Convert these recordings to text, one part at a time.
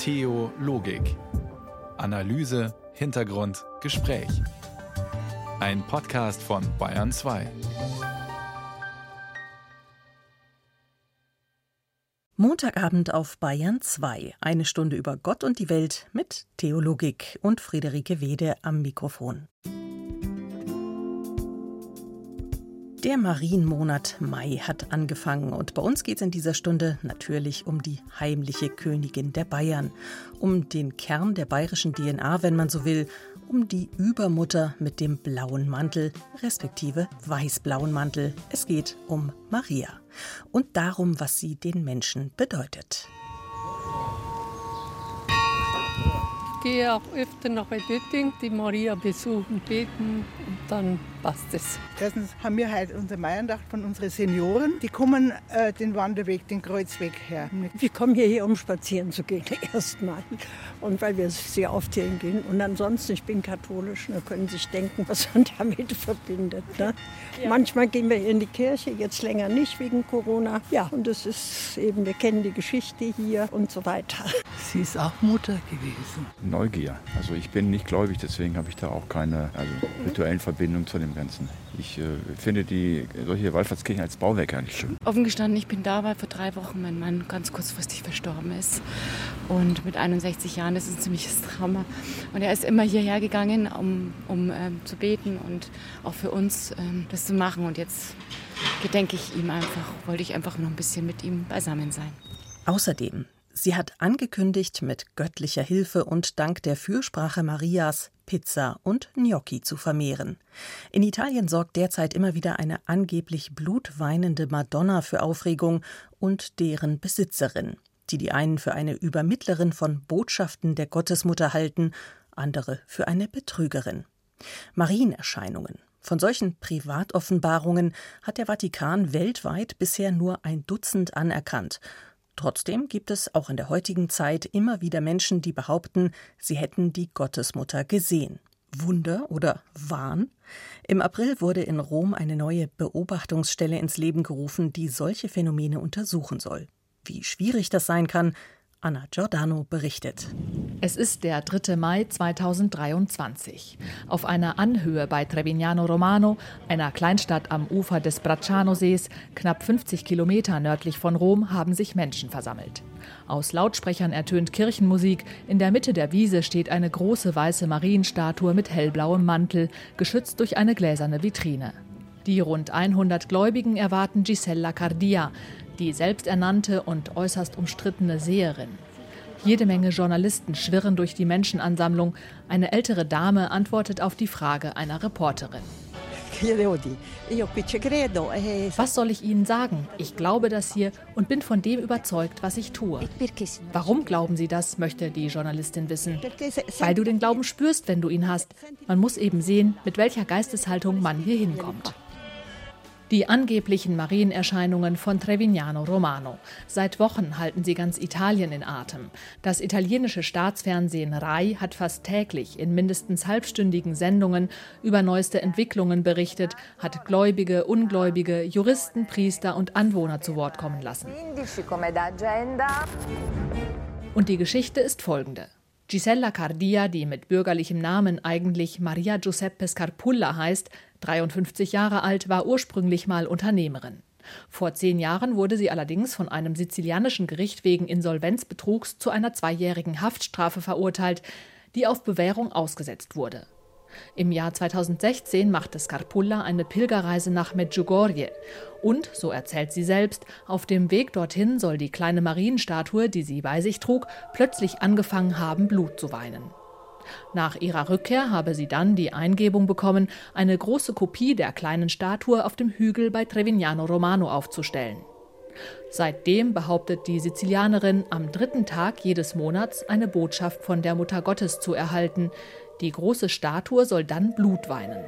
Theologik. Analyse, Hintergrund, Gespräch. Ein Podcast von Bayern 2. Montagabend auf Bayern 2. Eine Stunde über Gott und die Welt mit Theologik und Friederike Wede am Mikrofon. Der Marienmonat Mai hat angefangen und bei uns geht es in dieser Stunde natürlich um die heimliche Königin der Bayern, um den Kern der bayerischen DNA, wenn man so will, um die Übermutter mit dem blauen Mantel, respektive weißblauen Mantel. Es geht um Maria und darum, was sie den Menschen bedeutet. Ich gehe auch öfter nach Eudötting, die Maria besuchen, beten und dann passt es. Erstens haben wir heute unsere Meierndacht von unseren Senioren. Die kommen äh, den Wanderweg, den Kreuzweg her. Wir kommen hierher, um spazieren zu gehen, erstmal. Und weil wir sehr oft hierhin gehen. Und ansonsten, ich bin katholisch, da können Sie sich denken, was man damit verbindet. Ne? Ja. Manchmal gehen wir in die Kirche, jetzt länger nicht wegen Corona. Ja, und es ist eben, wir kennen die Geschichte hier und so weiter. Sie ist auch Mutter gewesen. Neugier. Also ich bin nicht gläubig, deswegen habe ich da auch keine also, rituellen Verbindungen zu dem dem Ganzen. Ich äh, finde die solche Wallfahrtskirchen als Bauwerk eigentlich schön. Offen gestanden, ich bin da, weil vor drei Wochen mein Mann ganz kurzfristig verstorben ist. Und mit 61 Jahren ist es ein ziemliches Trauma. Und er ist immer hierher gegangen, um, um ähm, zu beten und auch für uns ähm, das zu machen. Und jetzt gedenke ich ihm einfach, wollte ich einfach noch ein bisschen mit ihm beisammen sein. Außerdem Sie hat angekündigt, mit göttlicher Hilfe und dank der Fürsprache Marias Pizza und Gnocchi zu vermehren. In Italien sorgt derzeit immer wieder eine angeblich blutweinende Madonna für Aufregung und deren Besitzerin, die die einen für eine Übermittlerin von Botschaften der Gottesmutter halten, andere für eine Betrügerin. Marienerscheinungen. Von solchen Privatoffenbarungen hat der Vatikan weltweit bisher nur ein Dutzend anerkannt Trotzdem gibt es auch in der heutigen Zeit immer wieder Menschen, die behaupten, sie hätten die Gottesmutter gesehen. Wunder oder Wahn? Im April wurde in Rom eine neue Beobachtungsstelle ins Leben gerufen, die solche Phänomene untersuchen soll. Wie schwierig das sein kann, Anna Giordano berichtet. Es ist der 3. Mai 2023. Auf einer Anhöhe bei Trevignano Romano, einer Kleinstadt am Ufer des Bracciano-Sees, knapp 50 Kilometer nördlich von Rom, haben sich Menschen versammelt. Aus Lautsprechern ertönt Kirchenmusik. In der Mitte der Wiese steht eine große weiße Marienstatue mit hellblauem Mantel, geschützt durch eine gläserne Vitrine. Die rund 100 Gläubigen erwarten Gisella Cardia, die selbsternannte und äußerst umstrittene Seherin. Jede Menge Journalisten schwirren durch die Menschenansammlung. Eine ältere Dame antwortet auf die Frage einer Reporterin. Was soll ich Ihnen sagen? Ich glaube das hier und bin von dem überzeugt, was ich tue. Warum glauben Sie das, möchte die Journalistin wissen. Weil du den Glauben spürst, wenn du ihn hast. Man muss eben sehen, mit welcher Geisteshaltung man hier hinkommt. Die angeblichen Marienerscheinungen von Trevignano Romano. Seit Wochen halten sie ganz Italien in Atem. Das italienische Staatsfernsehen RAI hat fast täglich in mindestens halbstündigen Sendungen über neueste Entwicklungen berichtet, hat Gläubige, Ungläubige, Juristen, Priester und Anwohner zu Wort kommen lassen. Und die Geschichte ist folgende. Gisella Cardia, die mit bürgerlichem Namen eigentlich Maria Giuseppe Scarpulla heißt, 53 Jahre alt, war ursprünglich mal Unternehmerin. Vor zehn Jahren wurde sie allerdings von einem sizilianischen Gericht wegen Insolvenzbetrugs zu einer zweijährigen Haftstrafe verurteilt, die auf Bewährung ausgesetzt wurde. Im Jahr 2016 machte Scarpulla eine Pilgerreise nach Medjugorje. Und, so erzählt sie selbst, auf dem Weg dorthin soll die kleine Marienstatue, die sie bei sich trug, plötzlich angefangen haben, Blut zu weinen. Nach ihrer Rückkehr habe sie dann die Eingebung bekommen, eine große Kopie der kleinen Statue auf dem Hügel bei Trevignano Romano aufzustellen. Seitdem behauptet die Sizilianerin, am dritten Tag jedes Monats eine Botschaft von der Mutter Gottes zu erhalten, die große Statue soll dann Blut weinen.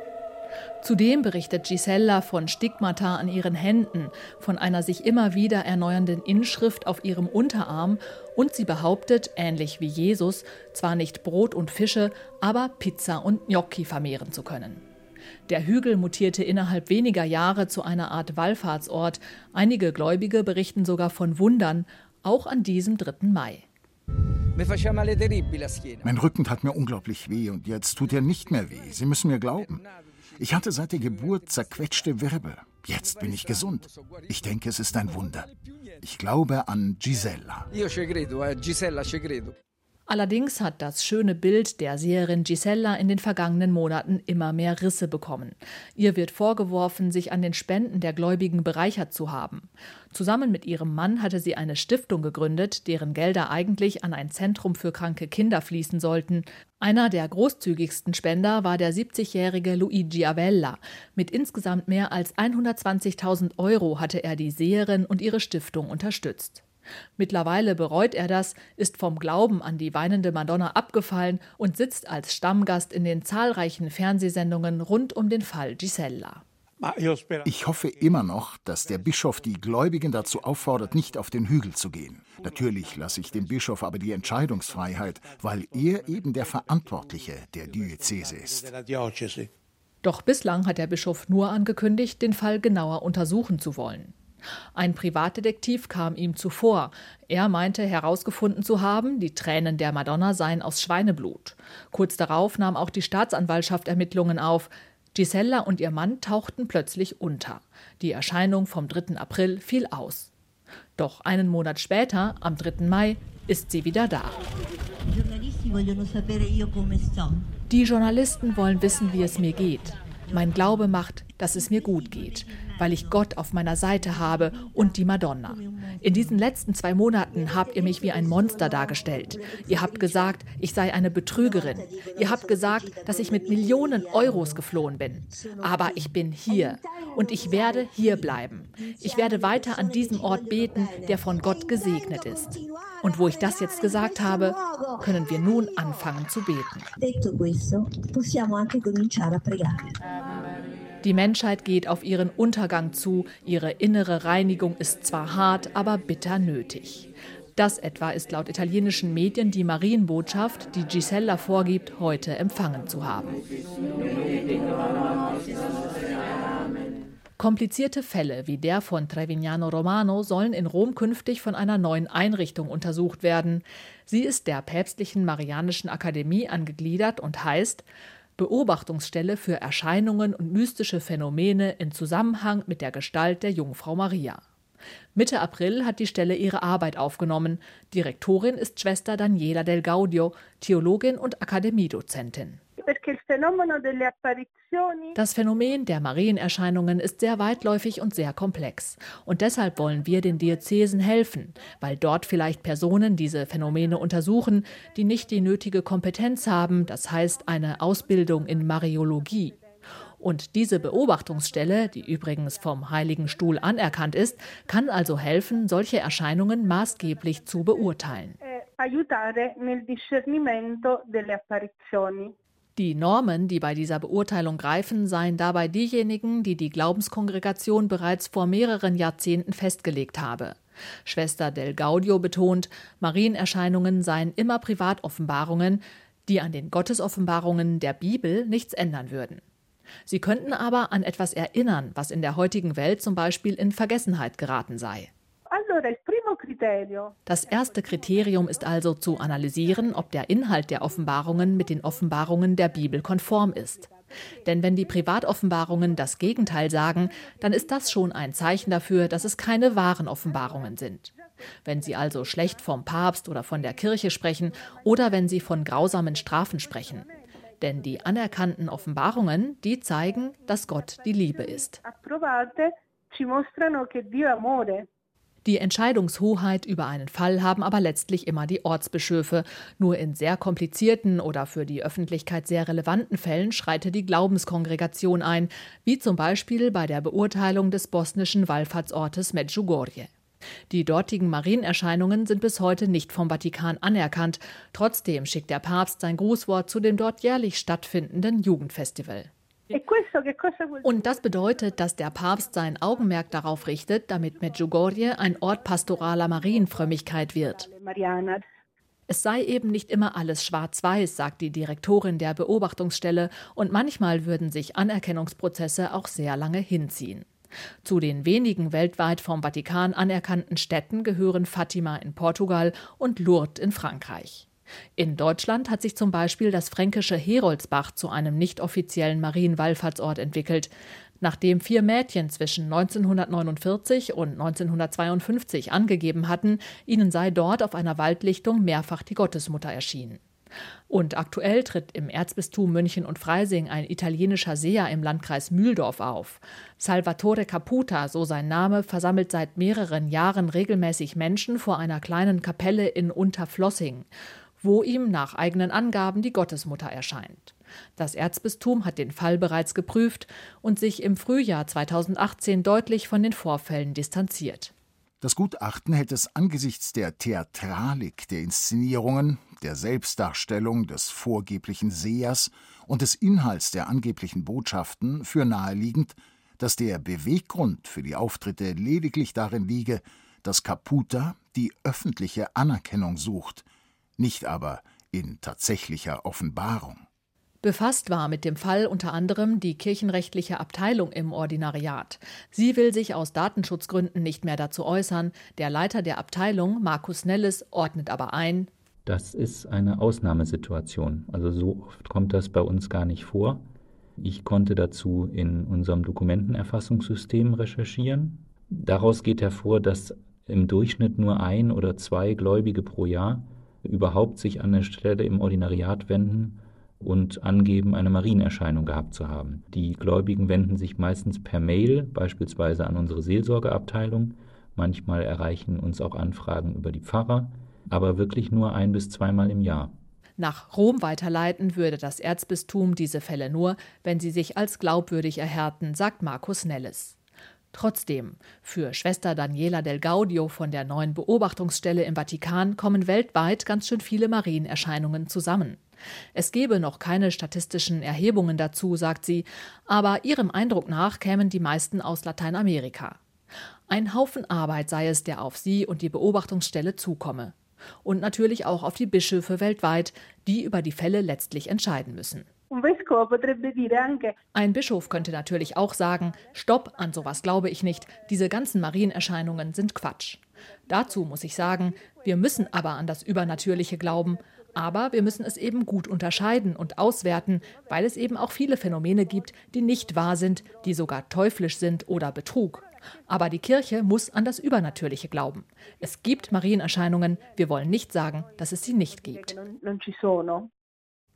Zudem berichtet Gisella von Stigmata an ihren Händen, von einer sich immer wieder erneuernden Inschrift auf ihrem Unterarm und sie behauptet, ähnlich wie Jesus, zwar nicht Brot und Fische, aber Pizza und Gnocchi vermehren zu können. Der Hügel mutierte innerhalb weniger Jahre zu einer Art Wallfahrtsort. Einige Gläubige berichten sogar von Wundern, auch an diesem 3. Mai. Mein Rücken tat mir unglaublich weh und jetzt tut er nicht mehr weh. Sie müssen mir glauben. Ich hatte seit der Geburt zerquetschte Wirbel. Jetzt bin ich gesund. Ich denke, es ist ein Wunder. Ich glaube an Gisella. Allerdings hat das schöne Bild der Seherin Gisella in den vergangenen Monaten immer mehr Risse bekommen. Ihr wird vorgeworfen, sich an den Spenden der Gläubigen bereichert zu haben. Zusammen mit ihrem Mann hatte sie eine Stiftung gegründet, deren Gelder eigentlich an ein Zentrum für kranke Kinder fließen sollten. Einer der großzügigsten Spender war der 70-jährige Luigi Avella. Mit insgesamt mehr als 120.000 Euro hatte er die Seherin und ihre Stiftung unterstützt. Mittlerweile bereut er das, ist vom Glauben an die weinende Madonna abgefallen und sitzt als Stammgast in den zahlreichen Fernsehsendungen rund um den Fall Gisella. Ich hoffe immer noch, dass der Bischof die Gläubigen dazu auffordert, nicht auf den Hügel zu gehen. Natürlich lasse ich dem Bischof aber die Entscheidungsfreiheit, weil er eben der Verantwortliche der Diözese ist. Doch bislang hat der Bischof nur angekündigt, den Fall genauer untersuchen zu wollen. Ein Privatdetektiv kam ihm zuvor. Er meinte herausgefunden zu haben, die Tränen der Madonna seien aus Schweineblut. Kurz darauf nahm auch die Staatsanwaltschaft Ermittlungen auf. Gisella und ihr Mann tauchten plötzlich unter. Die Erscheinung vom 3. April fiel aus. Doch einen Monat später, am 3. Mai, ist sie wieder da. Die Journalisten wollen wissen, wie es mir geht. Mein Glaube macht, dass es mir gut geht, weil ich Gott auf meiner Seite habe und die Madonna. In diesen letzten zwei Monaten habt ihr mich wie ein Monster dargestellt. Ihr habt gesagt, ich sei eine Betrügerin. Ihr habt gesagt, dass ich mit Millionen Euros geflohen bin. Aber ich bin hier und ich werde hier bleiben. Ich werde weiter an diesem Ort beten, der von Gott gesegnet ist. Und wo ich das jetzt gesagt habe, können wir nun anfangen zu beten. Die Menschheit geht auf ihren Untergang zu, ihre innere Reinigung ist zwar hart, aber bitter nötig. Das etwa ist laut italienischen Medien die Marienbotschaft, die Gisella vorgibt, heute empfangen zu haben. Komplizierte Fälle wie der von Trevignano Romano sollen in Rom künftig von einer neuen Einrichtung untersucht werden. Sie ist der päpstlichen Marianischen Akademie angegliedert und heißt Beobachtungsstelle für Erscheinungen und mystische Phänomene in Zusammenhang mit der Gestalt der Jungfrau Maria. Mitte April hat die Stelle ihre Arbeit aufgenommen. Direktorin ist Schwester Daniela del Gaudio, Theologin und Akademiedozentin. Das Phänomen der Marienerscheinungen ist sehr weitläufig und sehr komplex. Und deshalb wollen wir den Diözesen helfen, weil dort vielleicht Personen diese Phänomene untersuchen, die nicht die nötige Kompetenz haben, das heißt eine Ausbildung in Mariologie. Und diese Beobachtungsstelle, die übrigens vom Heiligen Stuhl anerkannt ist, kann also helfen, solche Erscheinungen maßgeblich zu beurteilen. Eh, aiutare nel discernimento delle apparizioni. Die Normen, die bei dieser Beurteilung greifen, seien dabei diejenigen, die die Glaubenskongregation bereits vor mehreren Jahrzehnten festgelegt habe. Schwester Del Gaudio betont, Marienerscheinungen seien immer Privatoffenbarungen, die an den Gottesoffenbarungen der Bibel nichts ändern würden. Sie könnten aber an etwas erinnern, was in der heutigen Welt zum Beispiel in Vergessenheit geraten sei. Das erste Kriterium ist also zu analysieren, ob der Inhalt der Offenbarungen mit den Offenbarungen der Bibel konform ist. Denn wenn die Privatoffenbarungen das Gegenteil sagen, dann ist das schon ein Zeichen dafür, dass es keine wahren Offenbarungen sind. Wenn sie also schlecht vom Papst oder von der Kirche sprechen oder wenn sie von grausamen Strafen sprechen. Denn die anerkannten Offenbarungen, die zeigen, dass Gott die Liebe ist. Die Entscheidungshoheit über einen Fall haben aber letztlich immer die Ortsbischöfe. Nur in sehr komplizierten oder für die Öffentlichkeit sehr relevanten Fällen schreitet die Glaubenskongregation ein, wie zum Beispiel bei der Beurteilung des bosnischen Wallfahrtsortes Medjugorje. Die dortigen Marienerscheinungen sind bis heute nicht vom Vatikan anerkannt. Trotzdem schickt der Papst sein Grußwort zu dem dort jährlich stattfindenden Jugendfestival. Und das bedeutet, dass der Papst sein Augenmerk darauf richtet, damit Medjugorje ein Ort pastoraler Marienfrömmigkeit wird. Es sei eben nicht immer alles schwarz-weiß, sagt die Direktorin der Beobachtungsstelle, und manchmal würden sich Anerkennungsprozesse auch sehr lange hinziehen. Zu den wenigen weltweit vom Vatikan anerkannten Städten gehören Fatima in Portugal und Lourdes in Frankreich. In Deutschland hat sich zum Beispiel das fränkische Heroldsbach zu einem nicht offiziellen Marienwallfahrtsort entwickelt, nachdem vier Mädchen zwischen 1949 und 1952 angegeben hatten, ihnen sei dort auf einer Waldlichtung mehrfach die Gottesmutter erschienen. Und aktuell tritt im Erzbistum München und Freising ein italienischer Seher im Landkreis Mühldorf auf. Salvatore Caputa, so sein Name, versammelt seit mehreren Jahren regelmäßig Menschen vor einer kleinen Kapelle in Unterflossing, wo ihm nach eigenen Angaben die Gottesmutter erscheint. Das Erzbistum hat den Fall bereits geprüft und sich im Frühjahr 2018 deutlich von den Vorfällen distanziert. Das Gutachten hält es angesichts der Theatralik der Inszenierungen, der Selbstdarstellung des vorgeblichen Sehers und des Inhalts der angeblichen Botschaften für naheliegend, dass der Beweggrund für die Auftritte lediglich darin liege, dass Caputa die öffentliche Anerkennung sucht, nicht aber in tatsächlicher Offenbarung. Befasst war mit dem Fall unter anderem die kirchenrechtliche Abteilung im Ordinariat. Sie will sich aus Datenschutzgründen nicht mehr dazu äußern. Der Leiter der Abteilung, Markus Nelles, ordnet aber ein. Das ist eine Ausnahmesituation. Also so oft kommt das bei uns gar nicht vor. Ich konnte dazu in unserem Dokumentenerfassungssystem recherchieren. Daraus geht hervor, dass im Durchschnitt nur ein oder zwei Gläubige pro Jahr überhaupt sich an der Stelle im Ordinariat wenden und angeben, eine Marienerscheinung gehabt zu haben. Die Gläubigen wenden sich meistens per Mail, beispielsweise an unsere Seelsorgeabteilung. Manchmal erreichen uns auch Anfragen über die Pfarrer, aber wirklich nur ein bis zweimal im Jahr. Nach Rom weiterleiten würde das Erzbistum diese Fälle nur, wenn sie sich als glaubwürdig erhärten, sagt Markus Nelles. Trotzdem, für Schwester Daniela del Gaudio von der neuen Beobachtungsstelle im Vatikan kommen weltweit ganz schön viele Marienerscheinungen zusammen. Es gebe noch keine statistischen Erhebungen dazu, sagt sie, aber ihrem Eindruck nach kämen die meisten aus Lateinamerika. Ein Haufen Arbeit sei es, der auf sie und die Beobachtungsstelle zukomme. Und natürlich auch auf die Bischöfe weltweit, die über die Fälle letztlich entscheiden müssen. Ein Bischof könnte natürlich auch sagen, Stopp, an sowas glaube ich nicht, diese ganzen Marienerscheinungen sind Quatsch. Dazu muss ich sagen, wir müssen aber an das Übernatürliche glauben, aber wir müssen es eben gut unterscheiden und auswerten, weil es eben auch viele Phänomene gibt, die nicht wahr sind, die sogar teuflisch sind oder Betrug. Aber die Kirche muss an das Übernatürliche glauben. Es gibt Marienerscheinungen, wir wollen nicht sagen, dass es sie nicht gibt.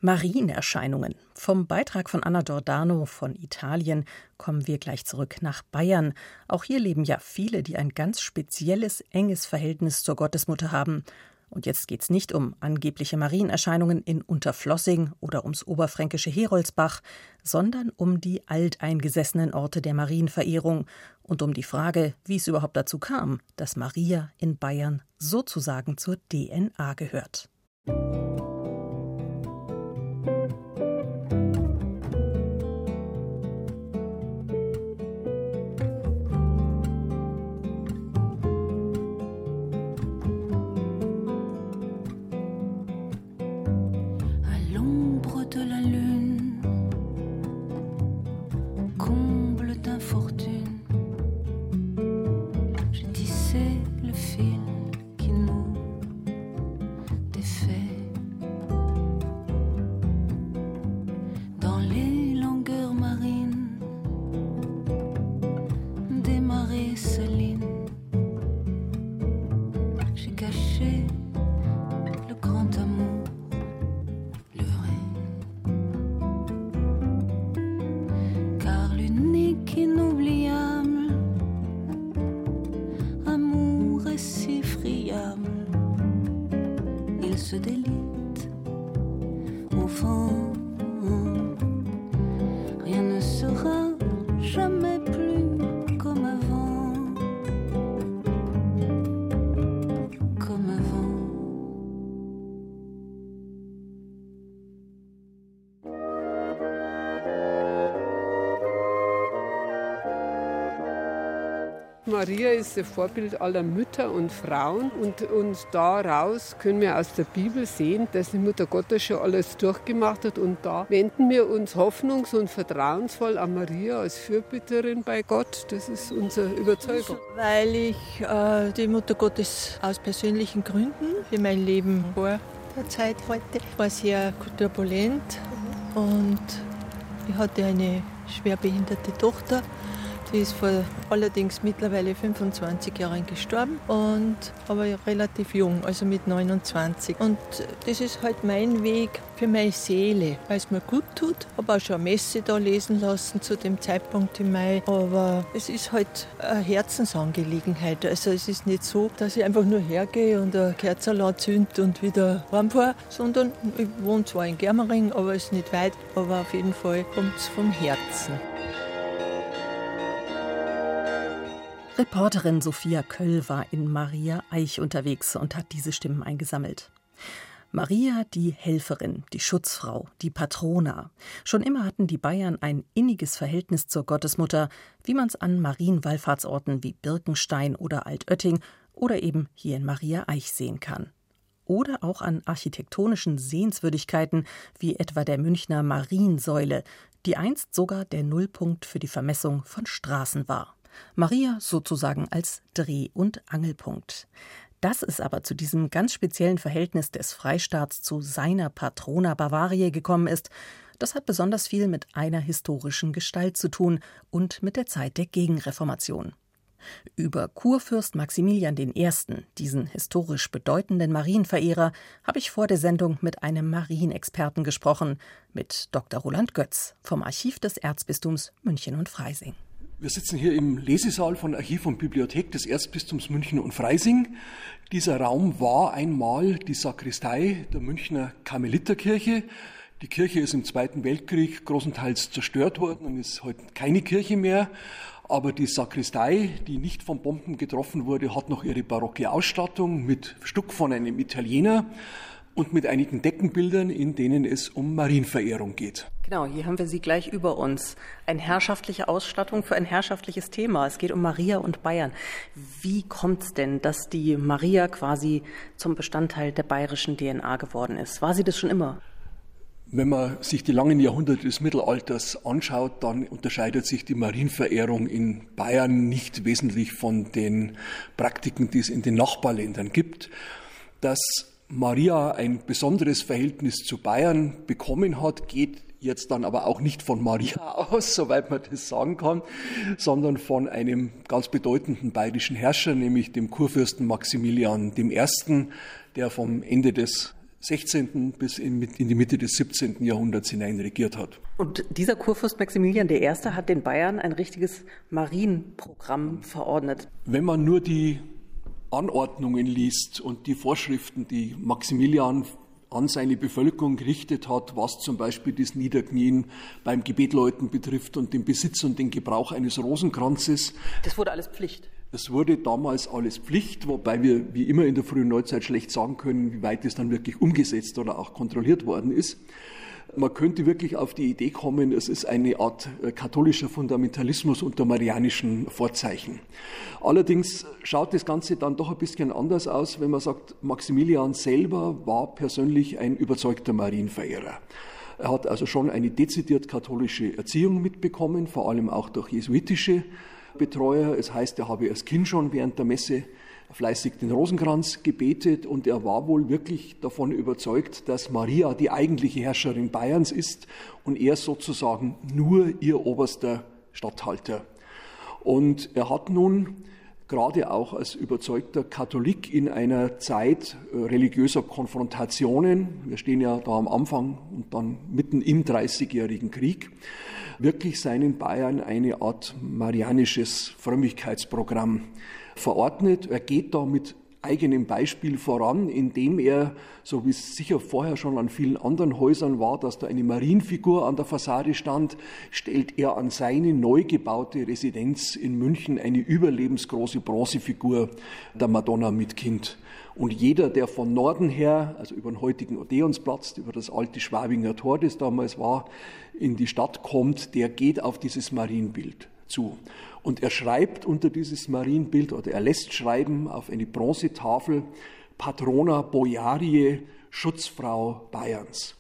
Marienerscheinungen. Vom Beitrag von Anna Giordano von Italien kommen wir gleich zurück nach Bayern. Auch hier leben ja viele, die ein ganz spezielles, enges Verhältnis zur Gottesmutter haben. Und jetzt geht es nicht um angebliche Marienerscheinungen in Unterflossing oder ums oberfränkische Heroldsbach, sondern um die alteingesessenen Orte der Marienverehrung und um die Frage, wie es überhaupt dazu kam, dass Maria in Bayern sozusagen zur DNA gehört. ce délit Maria ist das Vorbild aller Mütter und Frauen und, und daraus können wir aus der Bibel sehen, dass die Mutter Gottes schon alles durchgemacht hat und da wenden wir uns hoffnungs- und vertrauensvoll an Maria als Fürbitterin bei Gott. Das ist unsere Überzeugung. Weil ich äh, die Mutter Gottes aus persönlichen Gründen für mein Leben vor der Zeit heute. War sehr turbulent und ich hatte eine schwerbehinderte Tochter die ist vor allerdings mittlerweile 25 Jahren gestorben und aber relativ jung, also mit 29. Und das ist halt mein Weg für meine Seele, weil es mir gut tut. Ich habe auch schon eine Messe da lesen lassen zu dem Zeitpunkt im Mai. Aber es ist halt eine Herzensangelegenheit. Also es ist nicht so, dass ich einfach nur hergehe und eine Kerze zünde und wieder heimfahre, sondern ich wohne zwar in Germering, aber es ist nicht weit, aber auf jeden Fall kommt es vom Herzen. Reporterin Sophia Köll war in Maria Eich unterwegs und hat diese Stimmen eingesammelt. Maria, die Helferin, die Schutzfrau, die Patrona. Schon immer hatten die Bayern ein inniges Verhältnis zur Gottesmutter, wie man es an Marienwallfahrtsorten wie Birkenstein oder Altötting oder eben hier in Maria Eich sehen kann. Oder auch an architektonischen Sehenswürdigkeiten wie etwa der Münchner Mariensäule, die einst sogar der Nullpunkt für die Vermessung von Straßen war. Maria sozusagen als Dreh- und Angelpunkt. Dass es aber zu diesem ganz speziellen Verhältnis des Freistaats zu seiner Patrona Bavaria gekommen ist, das hat besonders viel mit einer historischen Gestalt zu tun und mit der Zeit der Gegenreformation. Über Kurfürst Maximilian I., diesen historisch bedeutenden Marienverehrer, habe ich vor der Sendung mit einem Marienexperten gesprochen, mit Dr. Roland Götz vom Archiv des Erzbistums München und Freising. Wir sitzen hier im Lesesaal von Archiv und Bibliothek des Erzbistums München und Freising. Dieser Raum war einmal die Sakristei der Münchner Karmeliterkirche. Die Kirche ist im Zweiten Weltkrieg großenteils zerstört worden und ist heute keine Kirche mehr. Aber die Sakristei, die nicht von Bomben getroffen wurde, hat noch ihre barocke Ausstattung mit Stuck von einem Italiener und mit einigen Deckenbildern, in denen es um Marienverehrung geht. Genau, hier haben wir sie gleich über uns. Eine herrschaftliche Ausstattung für ein herrschaftliches Thema. Es geht um Maria und Bayern. Wie kommt es denn, dass die Maria quasi zum Bestandteil der bayerischen DNA geworden ist? War sie das schon immer? Wenn man sich die langen Jahrhunderte des Mittelalters anschaut, dann unterscheidet sich die Marienverehrung in Bayern nicht wesentlich von den Praktiken, die es in den Nachbarländern gibt. Das Maria ein besonderes Verhältnis zu Bayern bekommen hat, geht jetzt dann aber auch nicht von Maria aus, soweit man das sagen kann, sondern von einem ganz bedeutenden bayerischen Herrscher, nämlich dem Kurfürsten Maximilian I., der vom Ende des 16. bis in, in, die Mitte des 17. Jahrhunderts hinein regiert hat. Und dieser Kurfürst Maximilian I. hat den Bayern ein richtiges Marienprogramm verordnet. Wenn man nur die Anordnungen liest und die Vorschriften, die Maximilian an seine Bevölkerung gerichtet hat, was zum Beispiel das Niederknien beim Gebetläuten betrifft und den Besitz und den Gebrauch eines Rosenkranzes. Das wurde alles Pflicht. Das wurde damals alles Pflicht, wobei wir wie immer in der frühen Neuzeit schlecht sagen können, wie weit es dann wirklich umgesetzt oder auch kontrolliert worden ist. Man könnte wirklich auf die Idee kommen, es ist eine Art äh, katholischer Fundamentalismus unter marianischen Vorzeichen. Allerdings schaut das Ganze dann doch ein bisschen anders aus, wenn man sagt, Maximilian selber war persönlich ein überzeugter Marienverehrer. Er hat also schon eine dezidiert katholische Erziehung mitbekommen, vor allem auch durch jesuitische Betreuer. Es heißt, er habe als Kind schon während der Messe fleißig den Rosenkranz gebetet und er war wohl wirklich davon überzeugt, dass Maria die eigentliche Herrscherin Bayerns ist und er sozusagen nur ihr oberster Statthalter. Und er hat nun gerade auch als überzeugter Katholik in einer Zeit äh, religiöser Konfrontationen, wir stehen ja da am Anfang und dann mitten im Dreißigjährigen Krieg, wirklich seinen Bayern eine Art marianisches Frömmigkeitsprogramm verordnet. Er geht da mit eigenem Beispiel voran, indem er, so wie es sicher vorher schon an vielen anderen Häusern war, dass da eine Marienfigur an der Fassade stand, stellt er an seine neu gebaute Residenz in München eine überlebensgroße Bronzefigur der Madonna mit Kind. Und jeder, der von Norden her, also über den heutigen Odeonsplatz, über das alte Schwabinger Tor, das damals war, in die Stadt kommt, der geht auf dieses Marienbild zu. Und er schreibt unter dieses Marienbild oder er lässt schreiben auf eine Bronzetafel Patrona Bojarie, Schutzfrau Bayerns.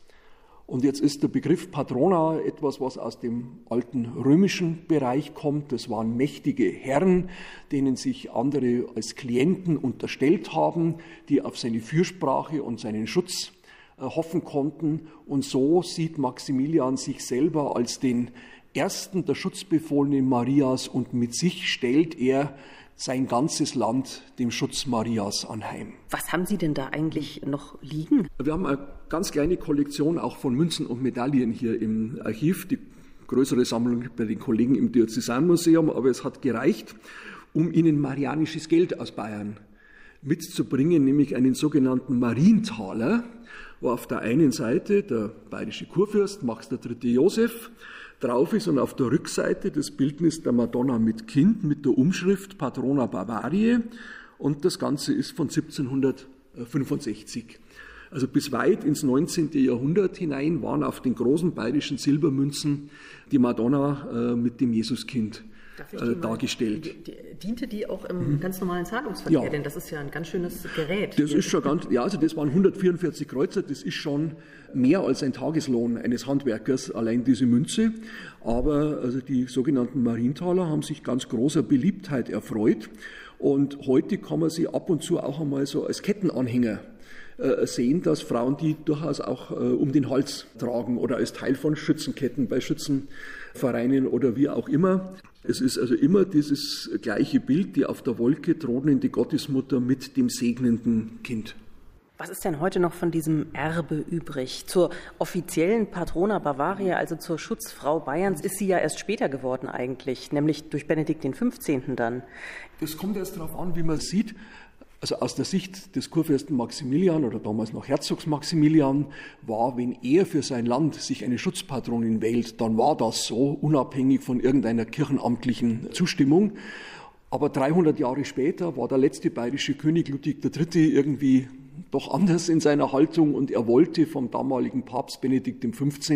Und jetzt ist der Begriff Patrona etwas, was aus dem alten römischen Bereich kommt. Das waren mächtige Herren, denen sich andere als Klienten unterstellt haben, die auf seine Fürsprache und seinen Schutz äh, hoffen konnten. Und so sieht Maximilian sich selber als den ersten der Schutzbefohlenen Marias und mit sich stellt er sein ganzes Land dem Schutz Marias anheim. Was haben Sie denn da eigentlich noch liegen? Wir haben eine ganz kleine Kollektion auch von Münzen und Medaillen hier im Archiv. Die größere Sammlung bei den Kollegen im Diözesanmuseum, aber es hat gereicht, um ihnen marianisches Geld aus Bayern mitzubringen, nämlich einen sogenannten Marientaler, wo auf der einen Seite der bayerische Kurfürst Max III. Josef drauf ist und auf der Rückseite das Bildnis der Madonna mit Kind mit der Umschrift Patrona Bavariae und das Ganze ist von 1765. Also bis weit ins 19. Jahrhundert hinein waren auf den großen bayerischen Silbermünzen die Madonna äh, mit dem Jesuskind äh, dargestellt. Die, die, diente die auch im mhm. ganz normalen Zahlungsverkehr? Ja. Denn das ist ja ein ganz schönes Gerät. Das ist schon ganz, ja, also das waren 144 Kreuzer, das ist schon mehr als ein Tageslohn eines Handwerkers, allein diese Münze. Aber also die sogenannten Marientaler haben sich ganz großer Beliebtheit erfreut. Und heute kann man sie ab und zu auch einmal so als Kettenanhänger äh, sehen, dass Frauen die durchaus auch äh, um den Hals tragen oder als Teil von Schützenketten bei Schützenvereinen oder wie auch immer. Es ist also immer dieses gleiche Bild, die auf der Wolke thronende Gottesmutter mit dem segnenden Kind. Was ist denn heute noch von diesem Erbe übrig? Zur offiziellen Patrona Bavaria, also zur Schutzfrau Bayerns, ist sie ja erst später geworden eigentlich, nämlich durch Benedikt XV. dann. Das kommt erst darauf an, wie man sieht. Also aus der Sicht des Kurfürsten Maximilian oder damals noch Herzogs Maximilian war, wenn er für sein Land sich eine Schutzpatronin wählt, dann war das so, unabhängig von irgendeiner kirchenamtlichen Zustimmung. Aber 300 Jahre später war der letzte bayerische König Ludwig III. irgendwie doch anders in seiner Haltung und er wollte vom damaligen Papst Benedikt XV.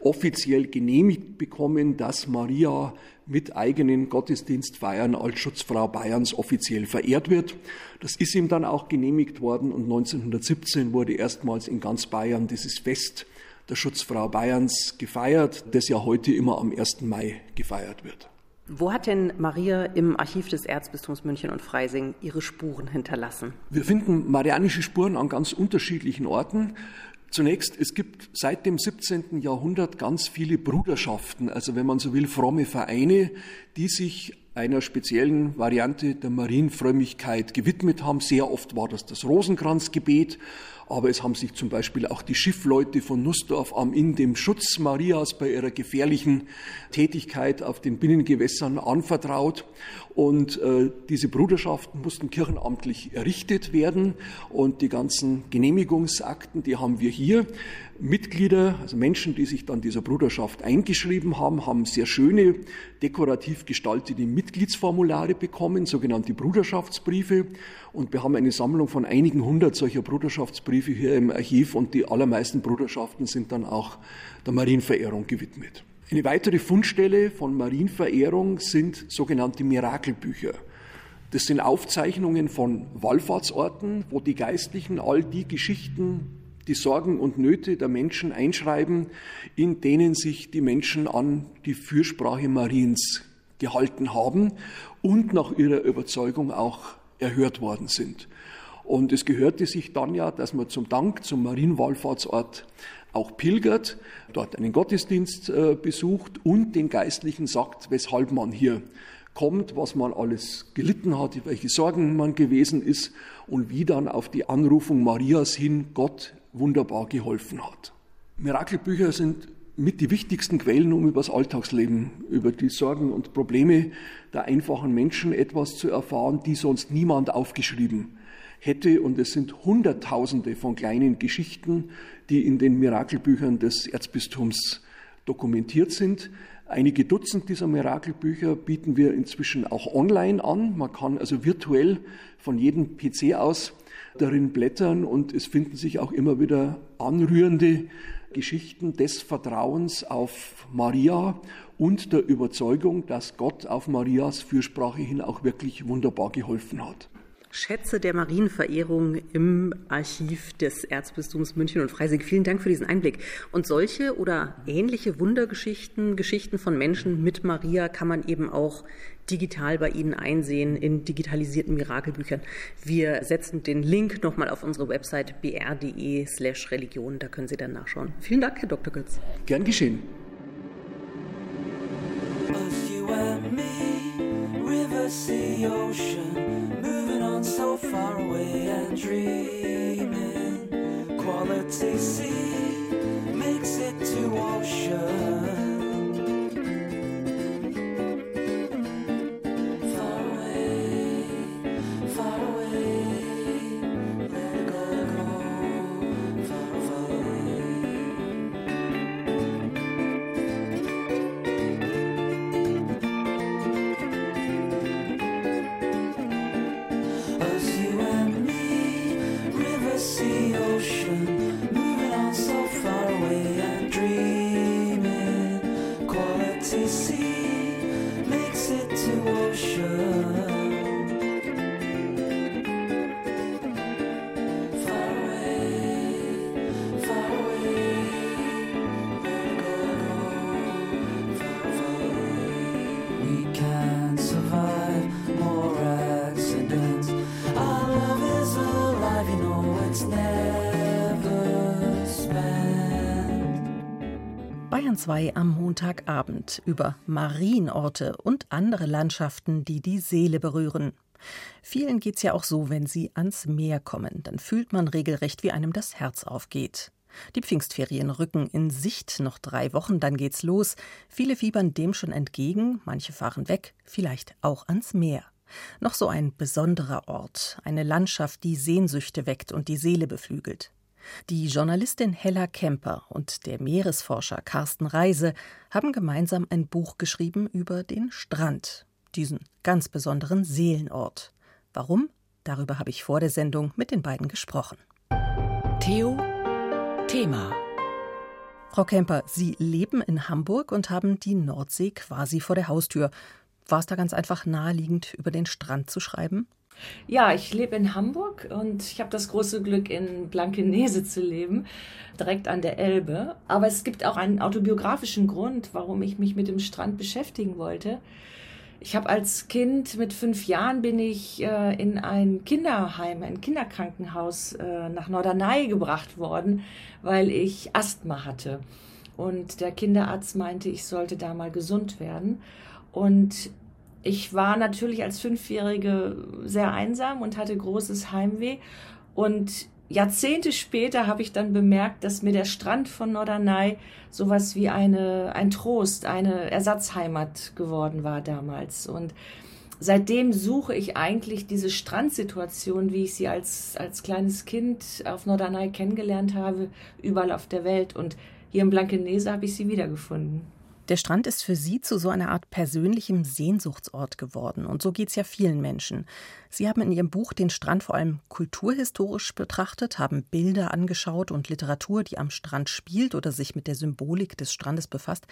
offiziell genehmigt bekommen, dass Maria mit eigenen Gottesdienstfeiern als Schutzfrau Bayerns offiziell verehrt wird. Das ist ihm dann auch genehmigt worden und 1917 wurde erstmals in ganz Bayern dieses Fest der Schutzfrau Bayerns gefeiert, das ja heute immer am 1. Mai gefeiert wird. Wo hat denn Maria im Archiv des Erzbistums München und Freising ihre Spuren hinterlassen? Wir finden marianische Spuren an ganz unterschiedlichen Orten. Zunächst, es gibt seit dem 17. Jahrhundert ganz viele Bruderschaften, also wenn man so will, fromme Vereine, die sich einer speziellen Variante der Marienfrömmigkeit gewidmet haben. Sehr oft war das das Rosenkranzgebet, aber es haben sich zum Beispiel auch die Schiffleute von Nussdorf am Inn dem Schutz Marias bei ihrer gefährlichen Tätigkeit auf den Binnengewässern anvertraut. Und äh, diese Bruderschaften mussten kirchenamtlich errichtet werden und die ganzen Genehmigungsakten, die haben wir hier. Mitglieder, also Menschen, die sich dann dieser Bruderschaft eingeschrieben haben, haben sehr schöne, dekorativ gestaltete Mitgliedsformulare bekommen, sogenannte Bruderschaftsbriefe. Und wir haben eine Sammlung von einigen hundert solcher Bruderschaftsbriefe hier im Archiv und die allermeisten Bruderschaften sind dann auch der Marienverehrung gewidmet. Eine weitere Fundstelle von Marienverehrung sind sogenannte Mirakelbücher. Das sind Aufzeichnungen von Wallfahrtsorten, wo die Geistlichen all die Geschichten die Sorgen und Nöte der Menschen einschreiben, in denen sich die Menschen an die Fürsprache Mariens gehalten haben und nach ihrer Überzeugung auch erhört worden sind. Und es gehörte sich dann ja, dass man zum Dank zum Marienwallfahrtsort auch pilgert, dort einen Gottesdienst äh, besucht und den Geistlichen sagt, weshalb man hier kommt, was man alles gelitten hat, welche Sorgen man gewesen ist und wie dann auf die Anrufung Marias hin Gott wunderbar geholfen hat. Mirakelbücher sind mit die wichtigsten Quellen, um über das Alltagsleben, über die Sorgen und Probleme der einfachen Menschen etwas zu erfahren, die sonst niemand aufgeschrieben hätte. Und es sind Hunderttausende von kleinen Geschichten, die in den Mirakelbüchern des Erzbistums dokumentiert sind. Einige Dutzend dieser Mirakelbücher bieten wir inzwischen auch online an. Man kann also virtuell von jedem PC aus darin blättern und es finden sich auch immer wieder anrührende Geschichten des Vertrauens auf Maria und der Überzeugung, dass Gott auf Marias Fürsprache hin auch wirklich wunderbar geholfen hat. Schätze der Marienverehrung im Archiv des Erzbistums München und Freising. Vielen Dank für diesen Einblick. Und solche oder ähnliche Wundergeschichten, Geschichten von Menschen mit Maria kann man eben auch digital bei Ihnen einsehen in digitalisierten Mirakelbüchern. Wir setzen den Link nochmal auf unsere Website br.de slash Religion. Da können Sie dann nachschauen. Vielen Dank, Herr Dr. Götz. Gern geschehen. sea, ocean, on so far away and dreaming. Quality sea makes it to ocean. 2 am Montagabend über Marienorte und andere Landschaften, die die Seele berühren. Vielen geht's ja auch so, wenn sie ans Meer kommen, dann fühlt man regelrecht, wie einem das Herz aufgeht. Die Pfingstferien rücken in Sicht, noch drei Wochen, dann geht's los. Viele fiebern dem schon entgegen, manche fahren weg, vielleicht auch ans Meer. Noch so ein besonderer Ort, eine Landschaft, die Sehnsüchte weckt und die Seele beflügelt. Die Journalistin Hella Kemper und der Meeresforscher Carsten Reise haben gemeinsam ein Buch geschrieben über den Strand, diesen ganz besonderen Seelenort. Warum? Darüber habe ich vor der Sendung mit den beiden gesprochen. Theo Thema Frau Kemper, Sie leben in Hamburg und haben die Nordsee quasi vor der Haustür. War es da ganz einfach naheliegend, über den Strand zu schreiben? Ja, ich lebe in Hamburg und ich habe das große Glück, in Blankenese zu leben, direkt an der Elbe. Aber es gibt auch einen autobiografischen Grund, warum ich mich mit dem Strand beschäftigen wollte. Ich habe als Kind mit fünf Jahren bin ich äh, in ein Kinderheim, ein Kinderkrankenhaus äh, nach Norderney gebracht worden, weil ich Asthma hatte. Und der Kinderarzt meinte, ich sollte da mal gesund werden. Und ich war natürlich als Fünfjährige sehr einsam und hatte großes Heimweh. Und Jahrzehnte später habe ich dann bemerkt, dass mir der Strand von Norderney sowas wie eine, ein Trost, eine Ersatzheimat geworden war damals. Und seitdem suche ich eigentlich diese Strandsituation, wie ich sie als, als kleines Kind auf Norderney kennengelernt habe, überall auf der Welt. Und hier in Blankenese habe ich sie wiedergefunden. Der Strand ist für Sie zu so einer Art persönlichem Sehnsuchtsort geworden. Und so geht es ja vielen Menschen. Sie haben in Ihrem Buch den Strand vor allem kulturhistorisch betrachtet, haben Bilder angeschaut und Literatur, die am Strand spielt oder sich mit der Symbolik des Strandes befasst.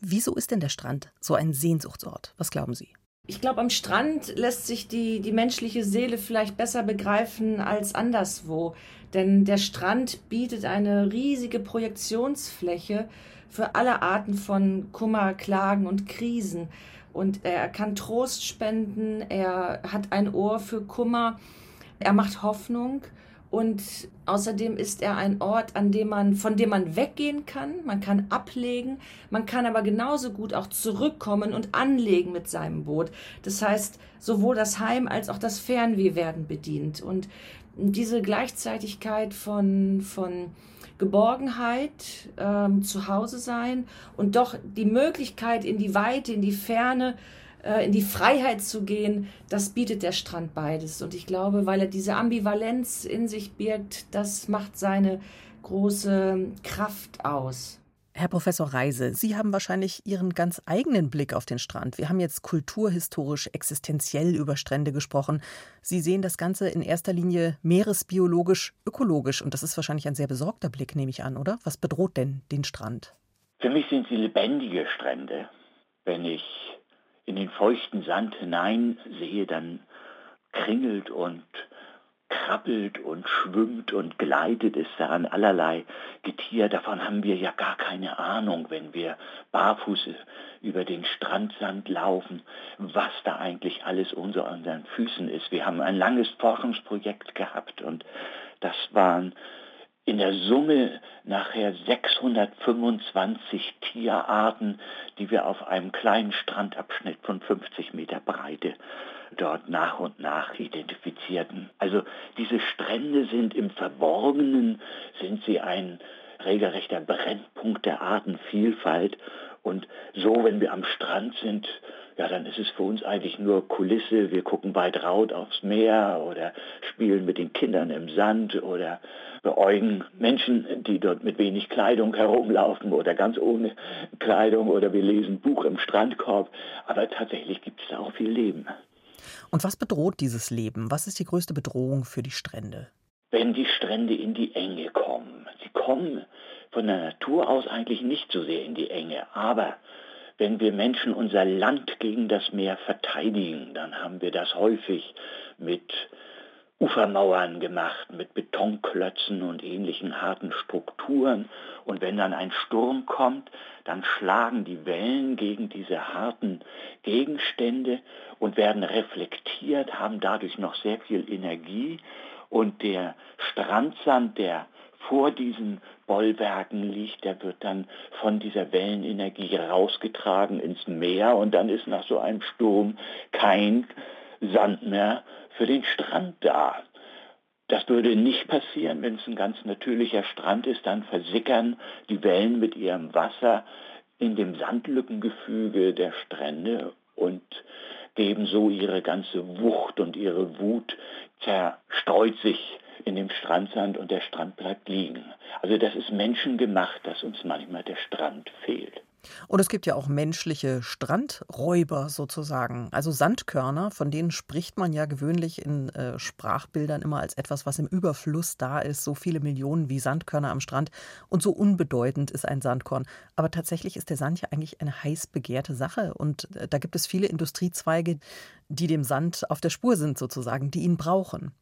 Wieso ist denn der Strand so ein Sehnsuchtsort? Was glauben Sie? Ich glaube, am Strand lässt sich die, die menschliche Seele vielleicht besser begreifen als anderswo. Denn der Strand bietet eine riesige Projektionsfläche für alle Arten von Kummer, Klagen und Krisen. Und er kann Trost spenden, er hat ein Ohr für Kummer, er macht Hoffnung und außerdem ist er ein Ort, an dem man, von dem man weggehen kann, man kann ablegen, man kann aber genauso gut auch zurückkommen und anlegen mit seinem Boot. Das heißt, sowohl das Heim als auch das Fernweh werden bedient. Und diese Gleichzeitigkeit von, von Geborgenheit, ähm, zu Hause sein und doch die Möglichkeit in die Weite, in die Ferne, äh, in die Freiheit zu gehen, das bietet der Strand beides. Und ich glaube, weil er diese Ambivalenz in sich birgt, das macht seine große Kraft aus. Herr Professor Reise, Sie haben wahrscheinlich Ihren ganz eigenen Blick auf den Strand. Wir haben jetzt kulturhistorisch, existenziell über Strände gesprochen. Sie sehen das Ganze in erster Linie meeresbiologisch, ökologisch. Und das ist wahrscheinlich ein sehr besorgter Blick, nehme ich an, oder? Was bedroht denn den Strand? Für mich sind sie lebendige Strände. Wenn ich in den feuchten Sand hinein sehe, dann kringelt und krabbelt und schwimmt und gleitet, ist da an allerlei Getier. Davon haben wir ja gar keine Ahnung, wenn wir barfuß über den Strandsand laufen, was da eigentlich alles unter unseren Füßen ist. Wir haben ein langes Forschungsprojekt gehabt und das waren in der Summe nachher 625 Tierarten, die wir auf einem kleinen Strandabschnitt von 50 Meter Breite dort nach und nach identifizierten. Also diese Strände sind im Verborgenen, sind sie ein regelrechter Brennpunkt der Artenvielfalt. Und so, wenn wir am Strand sind, ja, dann ist es für uns eigentlich nur Kulisse. Wir gucken weit raut aufs Meer oder spielen mit den Kindern im Sand oder beäugen Menschen, die dort mit wenig Kleidung herumlaufen oder ganz ohne Kleidung oder wir lesen Buch im Strandkorb. Aber tatsächlich gibt es da auch viel Leben. Und was bedroht dieses Leben? Was ist die größte Bedrohung für die Strände? Wenn die Strände in die Enge kommen. Sie kommen von der Natur aus eigentlich nicht so sehr in die Enge, aber wenn wir Menschen unser Land gegen das Meer verteidigen, dann haben wir das häufig mit Ufermauern gemacht, mit Betonklötzen und ähnlichen harten Strukturen. Und wenn dann ein Sturm kommt, dann schlagen die Wellen gegen diese harten Gegenstände und werden reflektiert, haben dadurch noch sehr viel Energie. Und der Strandsand, der vor diesen Bollwerken liegt, der wird dann von dieser Wellenenergie rausgetragen ins Meer und dann ist nach so einem Sturm kein Sand mehr für den Strand da. Das würde nicht passieren, wenn es ein ganz natürlicher Strand ist, dann versickern die Wellen mit ihrem Wasser in dem Sandlückengefüge der Strände und geben so ihre ganze Wucht und ihre Wut, zerstreut sich in dem Strandsand und der Strand bleibt liegen. Also das ist menschengemacht, dass uns manchmal der Strand fehlt. Und es gibt ja auch menschliche Strandräuber sozusagen, also Sandkörner, von denen spricht man ja gewöhnlich in äh, Sprachbildern immer als etwas, was im Überfluss da ist, so viele Millionen wie Sandkörner am Strand und so unbedeutend ist ein Sandkorn. Aber tatsächlich ist der Sand ja eigentlich eine heiß begehrte Sache und äh, da gibt es viele Industriezweige, die dem Sand auf der Spur sind sozusagen, die ihn brauchen.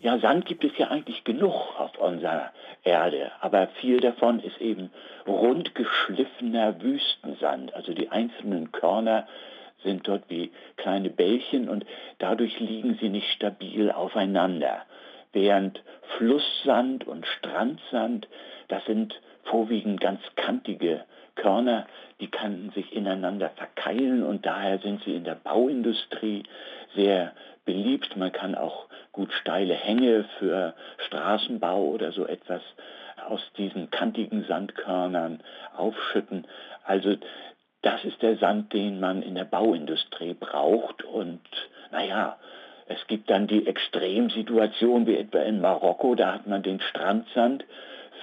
Ja, Sand gibt es ja eigentlich genug auf unserer Erde, aber viel davon ist eben rund geschliffener Wüstensand. Also die einzelnen Körner sind dort wie kleine Bällchen und dadurch liegen sie nicht stabil aufeinander. Während Flusssand und Strandsand, das sind vorwiegend ganz kantige Körner, die kann sich ineinander verkeilen und daher sind sie in der Bauindustrie sehr beliebt. Man kann auch gut steile Hänge für Straßenbau oder so etwas aus diesen kantigen Sandkörnern aufschütten. Also das ist der Sand, den man in der Bauindustrie braucht und naja, es gibt dann die Extremsituation wie etwa in Marokko, da hat man den Strandsand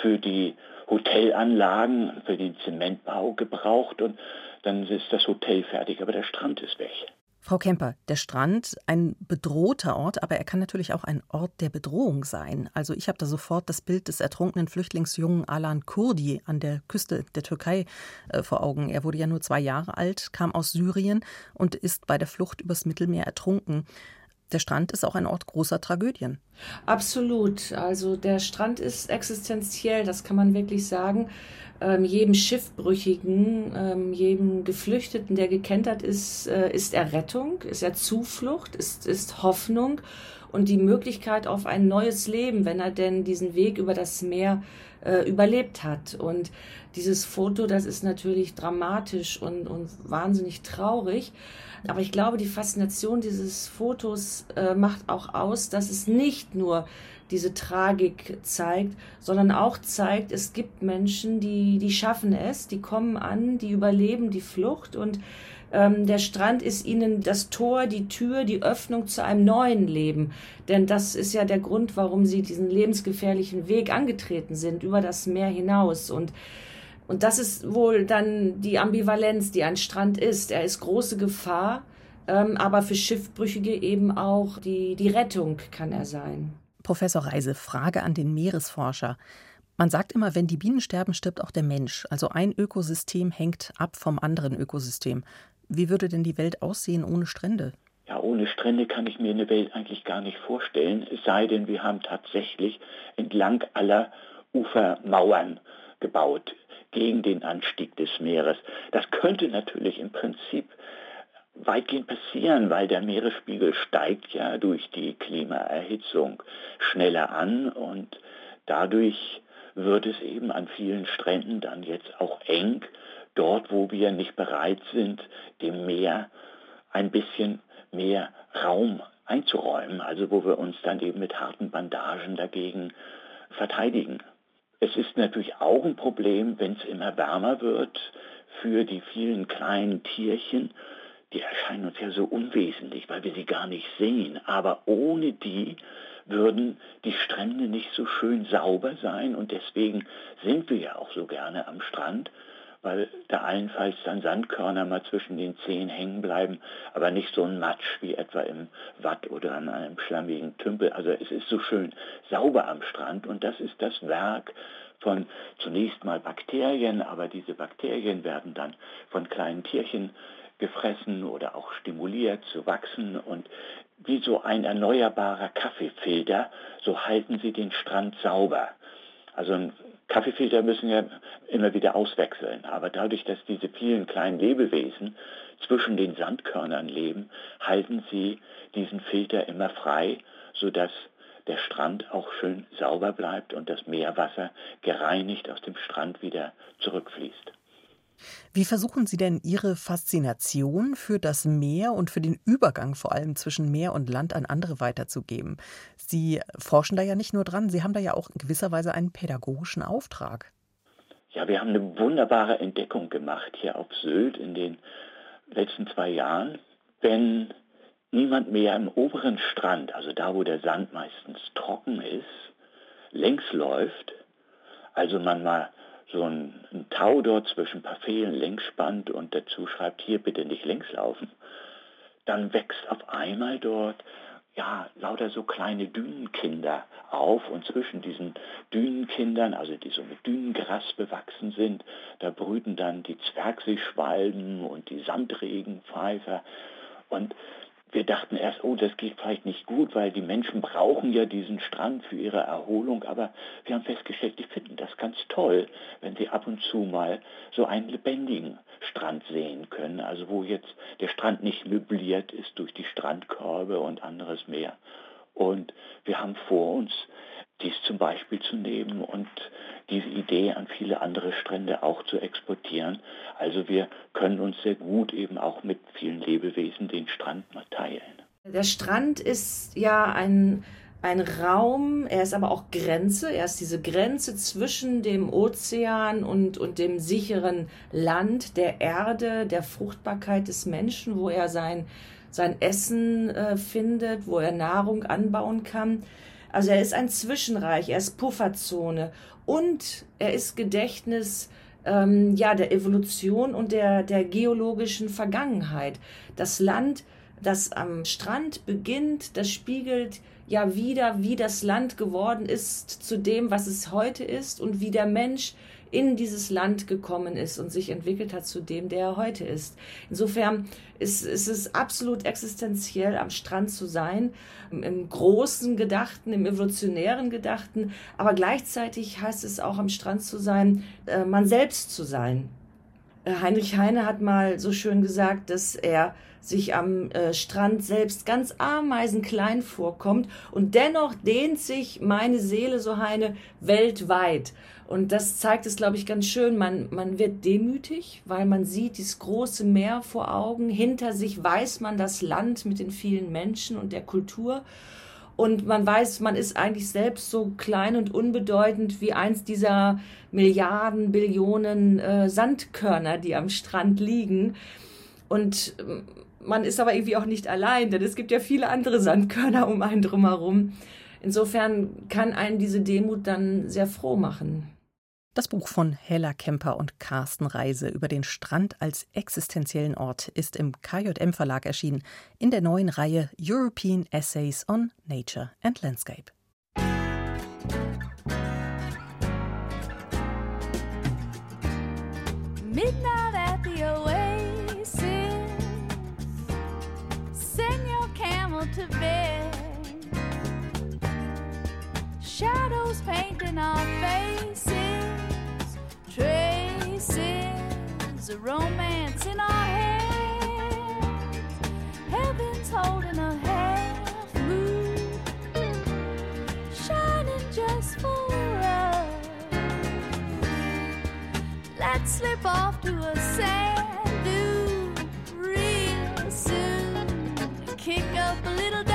für die Hotelanlagen, für den Zementbau gebraucht und dann ist das Hotel fertig, aber der Strand ist weg. Frau Kemper, der Strand, ein bedrohter Ort, aber er kann natürlich auch ein Ort der Bedrohung sein. Also ich habe da sofort das Bild des ertrunkenen Flüchtlingsjungen Alan Kurdi an der Küste der Türkei äh, vor Augen. Er wurde ja nur zwei Jahre alt, kam aus Syrien und ist bei der Flucht übers Mittelmeer ertrunken. Der Strand ist auch ein Ort großer Tragödien. Absolut. Also der Strand ist existenziell, das kann man wirklich sagen ähm, jedem Schiffbrüchigen, ähm, jedem Geflüchteten, der gekentert ist, äh, ist Errettung, ist er Zuflucht, ist, ist Hoffnung und die Möglichkeit auf ein neues Leben, wenn er denn diesen Weg über das Meer äh, überlebt hat. Und dieses Foto, das ist natürlich dramatisch und, und wahnsinnig traurig. Aber ich glaube, die Faszination dieses Fotos äh, macht auch aus, dass es nicht nur diese Tragik zeigt, sondern auch zeigt, es gibt Menschen, die, die schaffen es, die kommen an, die überleben die Flucht und ähm, der Strand ist ihnen das Tor, die Tür, die Öffnung zu einem neuen Leben. Denn das ist ja der Grund, warum sie diesen lebensgefährlichen Weg angetreten sind, über das Meer hinaus. Und und das ist wohl dann die Ambivalenz, die ein Strand ist. Er ist große Gefahr, ähm, aber für Schiffbrüchige eben auch die, die Rettung kann er sein. Professor Reise, Frage an den Meeresforscher. Man sagt immer, wenn die Bienen sterben, stirbt auch der Mensch. Also ein Ökosystem hängt ab vom anderen Ökosystem. Wie würde denn die Welt aussehen ohne Strände? ja, ohne Strände kann ich mir eine Welt eigentlich gar nicht vorstellen, es sei denn, wir haben tatsächlich entlang aller Ufermauern gebaut gegen den Anstieg des Meeres. Das könnte natürlich im Prinzip weitgehend passieren, weil der Meeresspiegel steigt ja durch die Klimaerhitzung schneller an und dadurch wird es eben an vielen Stränden dann jetzt auch eng, dort wo wir nicht bereit sind, dem Meer ein bisschen mehr Raum einzuräumen, also wo wir uns dann eben mit harten Bandagen dagegen verteidigen. Es ist natürlich auch ein Problem, wenn es immer wärmer wird, für die vielen kleinen Tierchen. Die erscheinen uns ja so unwesentlich, weil wir sie gar nicht sehen. Aber ohne die würden die Strände nicht so schön sauber sein und deswegen sind wir ja auch so gerne am Strand, weil da allenfalls dann Sandkörner mal zwischen den Zehen hängen bleiben, aber nicht so ein Matsch wie etwa im Watt oder an einem schlammigen Tümpel. Also es ist so schön sauber am Strand und das ist das Werk von zunächst mal Bakterien, aber diese Bakterien werden dann von kleinen Tierchen gefressen oder auch stimuliert zu wachsen und wie so ein erneuerbarer Kaffeefilter, so halten sie den Strand sauber. Also ein Kaffeefilter müssen wir immer wieder auswechseln, aber dadurch, dass diese vielen kleinen Lebewesen zwischen den Sandkörnern leben, halten sie diesen Filter immer frei, sodass der Strand auch schön sauber bleibt und das Meerwasser gereinigt aus dem Strand wieder zurückfließt. Wie versuchen Sie denn Ihre Faszination für das Meer und für den Übergang vor allem zwischen Meer und Land an andere weiterzugeben? Sie forschen da ja nicht nur dran, Sie haben da ja auch in gewisser Weise einen pädagogischen Auftrag. Ja, wir haben eine wunderbare Entdeckung gemacht hier auf Sylt in den letzten zwei Jahren. Wenn niemand mehr im oberen Strand, also da, wo der Sand meistens trocken ist, längs läuft, also man mal so ein, ein Tau dort zwischen ein paar Fehlen längs spannt und dazu schreibt, hier bitte nicht längs laufen, dann wächst auf einmal dort ja, lauter so kleine Dünenkinder auf und zwischen diesen Dünenkindern, also die so mit Dünengras bewachsen sind, da brüten dann die Zwergseeschwalben und die Sandregenpfeifer. Und wir dachten erst, oh, das geht vielleicht nicht gut, weil die Menschen brauchen ja diesen Strand für ihre Erholung, aber wir haben festgestellt, die finden das ganz toll, wenn sie ab und zu mal so einen lebendigen Strand sehen können, also wo jetzt der Strand nicht möbliert ist durch die Strandkörbe und anderes mehr. Und wir haben vor uns dies zum Beispiel zu nehmen und diese Idee an viele andere Strände auch zu exportieren. Also wir können uns sehr gut eben auch mit vielen Lebewesen den Strand mal teilen. Der Strand ist ja ein, ein Raum, er ist aber auch Grenze, er ist diese Grenze zwischen dem Ozean und, und dem sicheren Land, der Erde, der Fruchtbarkeit des Menschen, wo er sein, sein Essen äh, findet, wo er Nahrung anbauen kann. Also er ist ein Zwischenreich, er ist Pufferzone und er ist Gedächtnis ähm, ja, der Evolution und der, der geologischen Vergangenheit. Das Land, das am Strand beginnt, das spiegelt ja wieder, wie das Land geworden ist zu dem, was es heute ist und wie der Mensch in dieses Land gekommen ist und sich entwickelt hat zu dem, der er heute ist. Insofern ist, ist es absolut existenziell, am Strand zu sein, im großen Gedachten, im evolutionären Gedachten, aber gleichzeitig heißt es auch am Strand zu sein, äh, man selbst zu sein. Äh, Heinrich Heine hat mal so schön gesagt, dass er sich am äh, Strand selbst ganz ameisenklein vorkommt und dennoch dehnt sich meine Seele, so Heine, weltweit. Und das zeigt es, glaube ich, ganz schön. Man, man wird demütig, weil man sieht dieses große Meer vor Augen. Hinter sich weiß man das Land mit den vielen Menschen und der Kultur. Und man weiß, man ist eigentlich selbst so klein und unbedeutend wie eins dieser Milliarden, Billionen äh, Sandkörner, die am Strand liegen. Und ähm, man ist aber irgendwie auch nicht allein, denn es gibt ja viele andere Sandkörner um einen drumherum. Insofern kann einen diese Demut dann sehr froh machen. Das Buch von Hella Kemper und Carsten Reise über den Strand als existenziellen Ort ist im KJM Verlag erschienen in der neuen Reihe European Essays on Nature and Landscape. Midnight at the oasis. Send your camel to bed. Shadows painting our faces. sins, a romance in our hands. Heaven's holding a half moon, shining just for us. Let's slip off to a sand dune real soon, kick up a little.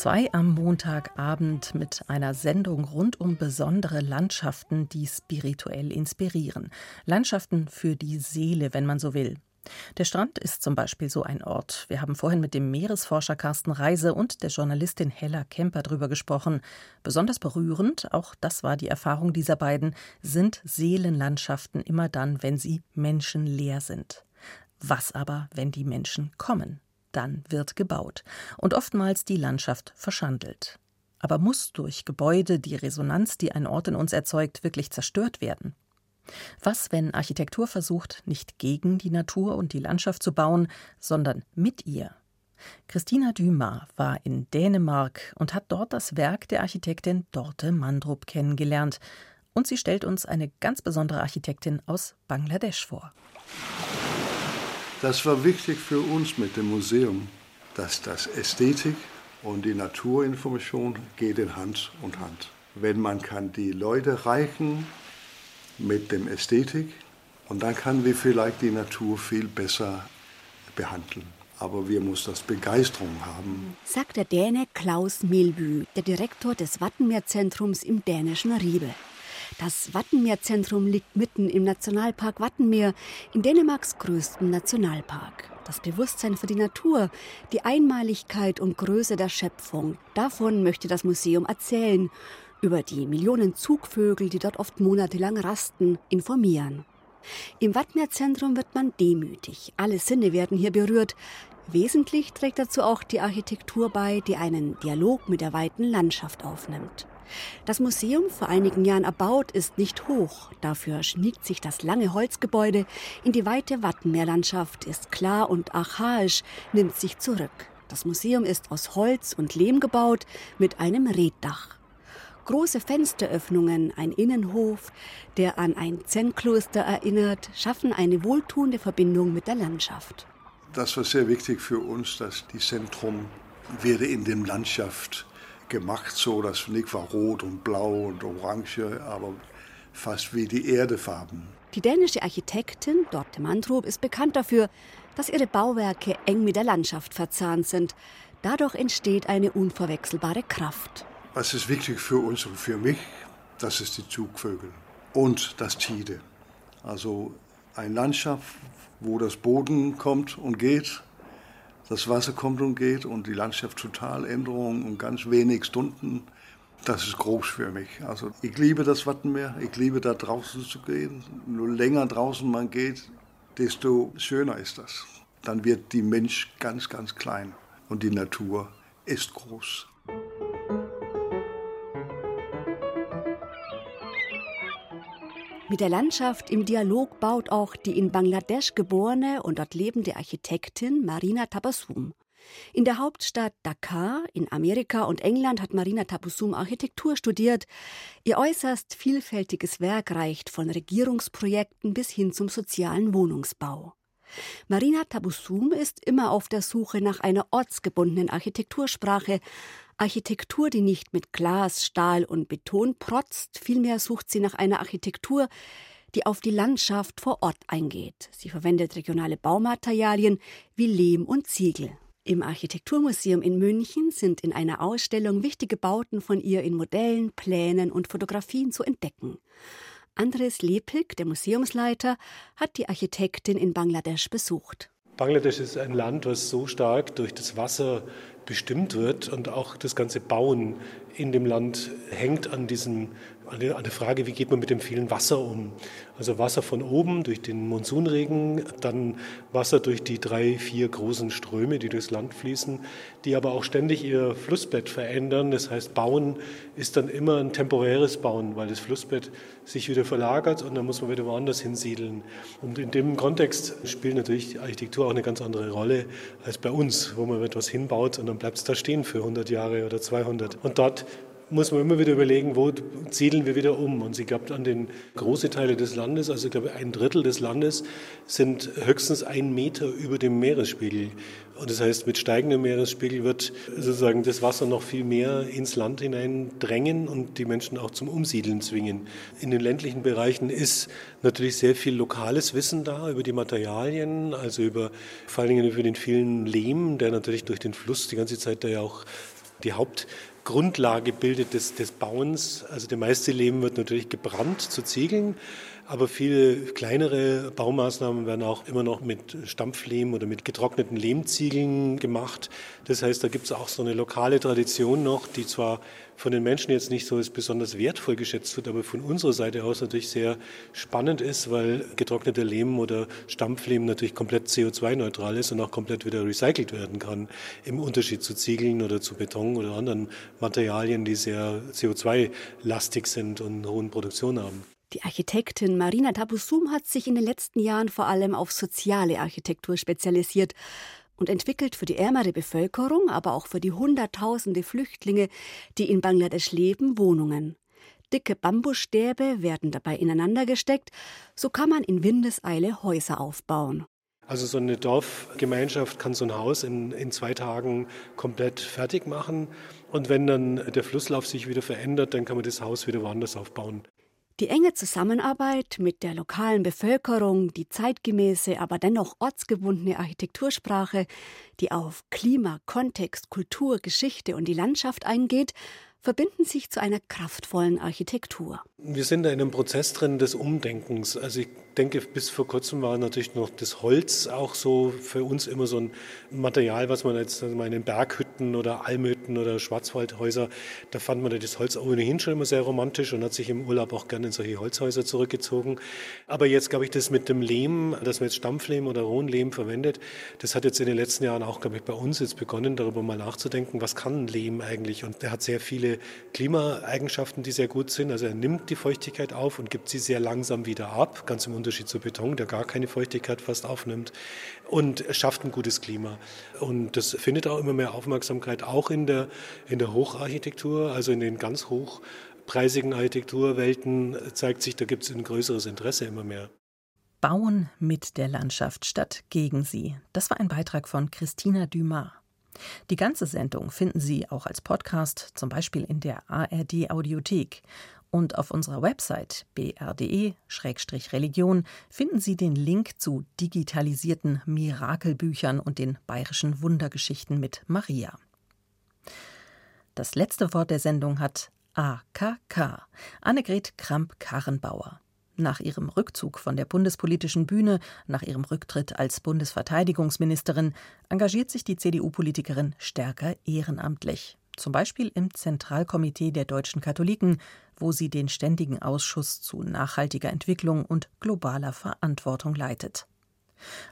2 am Montagabend mit einer Sendung rund um besondere Landschaften, die spirituell inspirieren. Landschaften für die Seele, wenn man so will. Der Strand ist zum Beispiel so ein Ort. Wir haben vorhin mit dem Meeresforscher Carsten Reise und der Journalistin Hella Kemper drüber gesprochen. Besonders berührend, auch das war die Erfahrung dieser beiden, sind Seelenlandschaften immer dann, wenn sie menschenleer sind. Was aber, wenn die Menschen kommen? Dann wird gebaut und oftmals die Landschaft verschandelt. Aber muss durch Gebäude die Resonanz, die ein Ort in uns erzeugt, wirklich zerstört werden? Was, wenn Architektur versucht, nicht gegen die Natur und die Landschaft zu bauen, sondern mit ihr? Christina Dumas war in Dänemark und hat dort das Werk der Architektin Dorte Mandrup kennengelernt. Und sie stellt uns eine ganz besondere Architektin aus Bangladesch vor. Das war wichtig für uns mit dem Museum, dass das Ästhetik und die Naturinformation geht in Hand und Hand. Wenn man kann die Leute reichen mit dem Ästhetik und dann kann wir vielleicht die Natur viel besser behandeln. Aber wir müssen das Begeisterung haben. sagt der Däne Klaus Melby, der Direktor des Wattenmeerzentrums im dänischen Ribe. Das Wattenmeerzentrum liegt mitten im Nationalpark Wattenmeer, in Dänemarks größtem Nationalpark. Das Bewusstsein für die Natur, die Einmaligkeit und Größe der Schöpfung, davon möchte das Museum erzählen, über die Millionen Zugvögel, die dort oft monatelang rasten, informieren. Im Wattmeerzentrum wird man demütig, alle Sinne werden hier berührt. Wesentlich trägt dazu auch die Architektur bei, die einen Dialog mit der weiten Landschaft aufnimmt. Das Museum, vor einigen Jahren erbaut, ist nicht hoch. Dafür schmiegt sich das lange Holzgebäude in die weite Wattenmeerlandschaft, ist klar und archaisch, nimmt sich zurück. Das Museum ist aus Holz und Lehm gebaut mit einem Reddach. Große Fensteröffnungen, ein Innenhof, der an ein Zen-Kloster erinnert, schaffen eine wohltuende Verbindung mit der Landschaft. Das war sehr wichtig für uns, dass die Zentrum werde in der Landschaft gemacht, so dass nicht war rot und blau und orange, aber fast wie die Erdefarben. Die dänische Architektin Dorte Mandrup ist bekannt dafür, dass ihre Bauwerke eng mit der Landschaft verzahnt sind. Dadurch entsteht eine unverwechselbare Kraft. Was ist wichtig für uns und für mich? Das ist die Zugvögel und das Tide. Also eine Landschaft, wo das Boden kommt und geht, das Wasser kommt und geht und die Landschaft total Änderung und ganz wenig Stunden. Das ist groß für mich. Also ich liebe das Wattenmeer, ich liebe da draußen zu gehen. Nur länger draußen man geht, desto schöner ist das. Dann wird die Mensch ganz, ganz klein und die Natur ist groß. Mit der Landschaft im Dialog baut auch die in Bangladesch geborene und dort lebende Architektin Marina Tabassum. In der Hauptstadt Dakar in Amerika und England hat Marina Tabassum Architektur studiert. Ihr äußerst vielfältiges Werk reicht von Regierungsprojekten bis hin zum sozialen Wohnungsbau. Marina Tabussum ist immer auf der Suche nach einer ortsgebundenen Architektursprache, Architektur, die nicht mit Glas, Stahl und Beton protzt, vielmehr sucht sie nach einer Architektur, die auf die Landschaft vor Ort eingeht. Sie verwendet regionale Baumaterialien wie Lehm und Ziegel. Im Architekturmuseum in München sind in einer Ausstellung wichtige Bauten von ihr in Modellen, Plänen und Fotografien zu entdecken. Andres Lepik, der Museumsleiter, hat die Architektin in Bangladesch besucht. Bangladesch ist ein Land, was so stark durch das Wasser bestimmt wird und auch das ganze Bauen in dem Land hängt an diesem an der Frage, wie geht man mit dem vielen Wasser um. Also Wasser von oben durch den Monsunregen, dann Wasser durch die drei, vier großen Ströme, die durchs Land fließen, die aber auch ständig ihr Flussbett verändern. Das heißt, Bauen ist dann immer ein temporäres Bauen, weil das Flussbett sich wieder verlagert und dann muss man wieder woanders hinsiedeln. Und in dem Kontext spielt natürlich Architektur auch eine ganz andere Rolle als bei uns, wo man etwas hinbaut und dann bleibt es da stehen für 100 Jahre oder 200. Und dort muss man immer wieder überlegen, wo siedeln wir wieder um. Und sie glaubt an den große Teile des Landes, also ich glaube ein Drittel des Landes, sind höchstens ein Meter über dem Meeresspiegel. Und das heißt, mit steigendem Meeresspiegel wird sozusagen das Wasser noch viel mehr ins Land hinein drängen und die Menschen auch zum Umsiedeln zwingen. In den ländlichen Bereichen ist natürlich sehr viel lokales Wissen da über die Materialien, also über vor allen Dingen über den vielen Lehm, der natürlich durch den Fluss die ganze Zeit da ja auch die Hauptgrundlage bildet des, des Bauens. Also der meiste Lehm wird natürlich gebrannt zu Ziegeln. Aber viele kleinere Baumaßnahmen werden auch immer noch mit Stampflehm oder mit getrockneten Lehmziegeln gemacht. Das heißt, da gibt es auch so eine lokale Tradition noch, die zwar von den Menschen jetzt nicht so als besonders wertvoll geschätzt wird, aber von unserer Seite aus natürlich sehr spannend ist, weil getrockneter Lehm oder Stampflehm natürlich komplett CO2-neutral ist und auch komplett wieder recycelt werden kann, im Unterschied zu Ziegeln oder zu Beton oder anderen Materialien, die sehr CO2-lastig sind und eine hohe Produktion haben. Die Architektin Marina Tabusum hat sich in den letzten Jahren vor allem auf soziale Architektur spezialisiert und entwickelt für die ärmere Bevölkerung, aber auch für die Hunderttausende Flüchtlinge, die in Bangladesch leben, Wohnungen. Dicke Bambusstäbe werden dabei ineinander gesteckt, so kann man in Windeseile Häuser aufbauen. Also so eine Dorfgemeinschaft kann so ein Haus in, in zwei Tagen komplett fertig machen. Und wenn dann der Flusslauf sich wieder verändert, dann kann man das Haus wieder woanders aufbauen. Die enge Zusammenarbeit mit der lokalen Bevölkerung, die zeitgemäße, aber dennoch ortsgebundene Architektursprache, die auf Klima, Kontext, Kultur, Geschichte und die Landschaft eingeht, verbinden sich zu einer kraftvollen Architektur. Wir sind da in einem Prozess drin des Umdenkens. Also ich denke, bis vor kurzem war natürlich noch das Holz auch so für uns immer so ein Material, was man jetzt mal in den Berghütten oder Almhütten oder Schwarzwaldhäuser, da fand man das Holz ohnehin schon immer sehr romantisch und hat sich im Urlaub auch gerne in solche Holzhäuser zurückgezogen. Aber jetzt, glaube ich, das mit dem Lehm, dass man jetzt Stampflehm oder rohen Lehm verwendet, das hat jetzt in den letzten Jahren auch, glaube ich, bei uns jetzt begonnen, darüber mal nachzudenken, was kann Lehm eigentlich? Und der hat sehr viele Klimaeigenschaften, die sehr gut sind. Also er nimmt die Feuchtigkeit auf und gibt sie sehr langsam wieder ab, ganz im Unterschied zu Beton, der gar keine Feuchtigkeit fast aufnimmt und schafft ein gutes Klima. Und das findet auch immer mehr Aufmerksamkeit, auch in der, in der Hocharchitektur, also in den ganz hochpreisigen Architekturwelten zeigt sich, da gibt es ein größeres Interesse immer mehr. Bauen mit der Landschaft statt gegen sie. Das war ein Beitrag von Christina Dumas. Die ganze Sendung finden Sie auch als Podcast, zum Beispiel in der ARD Audiothek. Und auf unserer Website brde-religion finden Sie den Link zu digitalisierten Mirakelbüchern und den bayerischen Wundergeschichten mit Maria. Das letzte Wort der Sendung hat AKK, Annegret Kramp-Karrenbauer. Nach ihrem Rückzug von der bundespolitischen Bühne, nach ihrem Rücktritt als Bundesverteidigungsministerin, engagiert sich die CDU-Politikerin stärker ehrenamtlich. Zum Beispiel im Zentralkomitee der deutschen Katholiken, wo sie den Ständigen Ausschuss zu nachhaltiger Entwicklung und globaler Verantwortung leitet.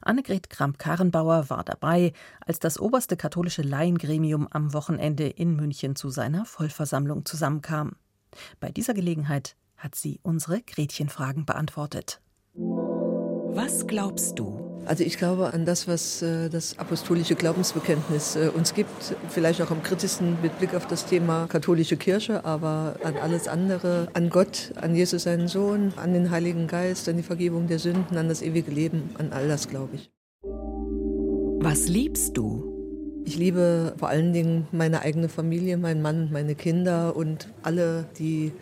Annegret Kramp-Karrenbauer war dabei, als das oberste katholische Laiengremium am Wochenende in München zu seiner Vollversammlung zusammenkam. Bei dieser Gelegenheit hat sie unsere Gretchenfragen beantwortet. Was glaubst du? Also ich glaube an das, was äh, das apostolische Glaubensbekenntnis äh, uns gibt, vielleicht auch am kritischsten mit Blick auf das Thema katholische Kirche, aber an alles andere, an Gott, an Jesus seinen Sohn, an den Heiligen Geist, an die Vergebung der Sünden, an das ewige Leben, an all das glaube ich. Was liebst du? Ich liebe vor allen Dingen meine eigene Familie, meinen Mann, meine Kinder und alle, die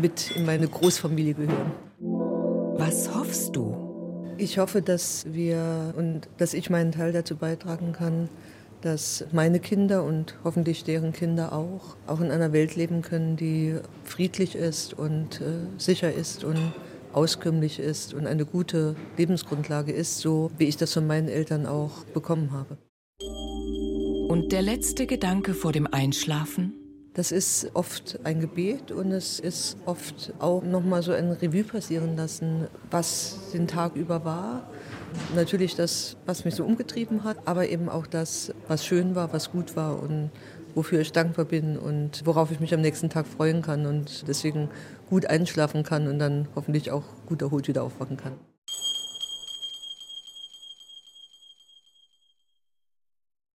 mit in meine Großfamilie gehören. Was hoffst du? Ich hoffe, dass wir und dass ich meinen Teil dazu beitragen kann, dass meine Kinder und hoffentlich deren Kinder auch, auch in einer Welt leben können, die friedlich ist und äh, sicher ist und auskömmlich ist und eine gute Lebensgrundlage ist, so wie ich das von meinen Eltern auch bekommen habe. Und der letzte Gedanke vor dem Einschlafen? Das ist oft ein Gebet und es ist oft auch nochmal so ein Revue passieren lassen, was den Tag über war. Natürlich das, was mich so umgetrieben hat, aber eben auch das, was schön war, was gut war und wofür ich dankbar bin und worauf ich mich am nächsten Tag freuen kann und deswegen gut einschlafen kann und dann hoffentlich auch gut erholt wieder aufwachen kann.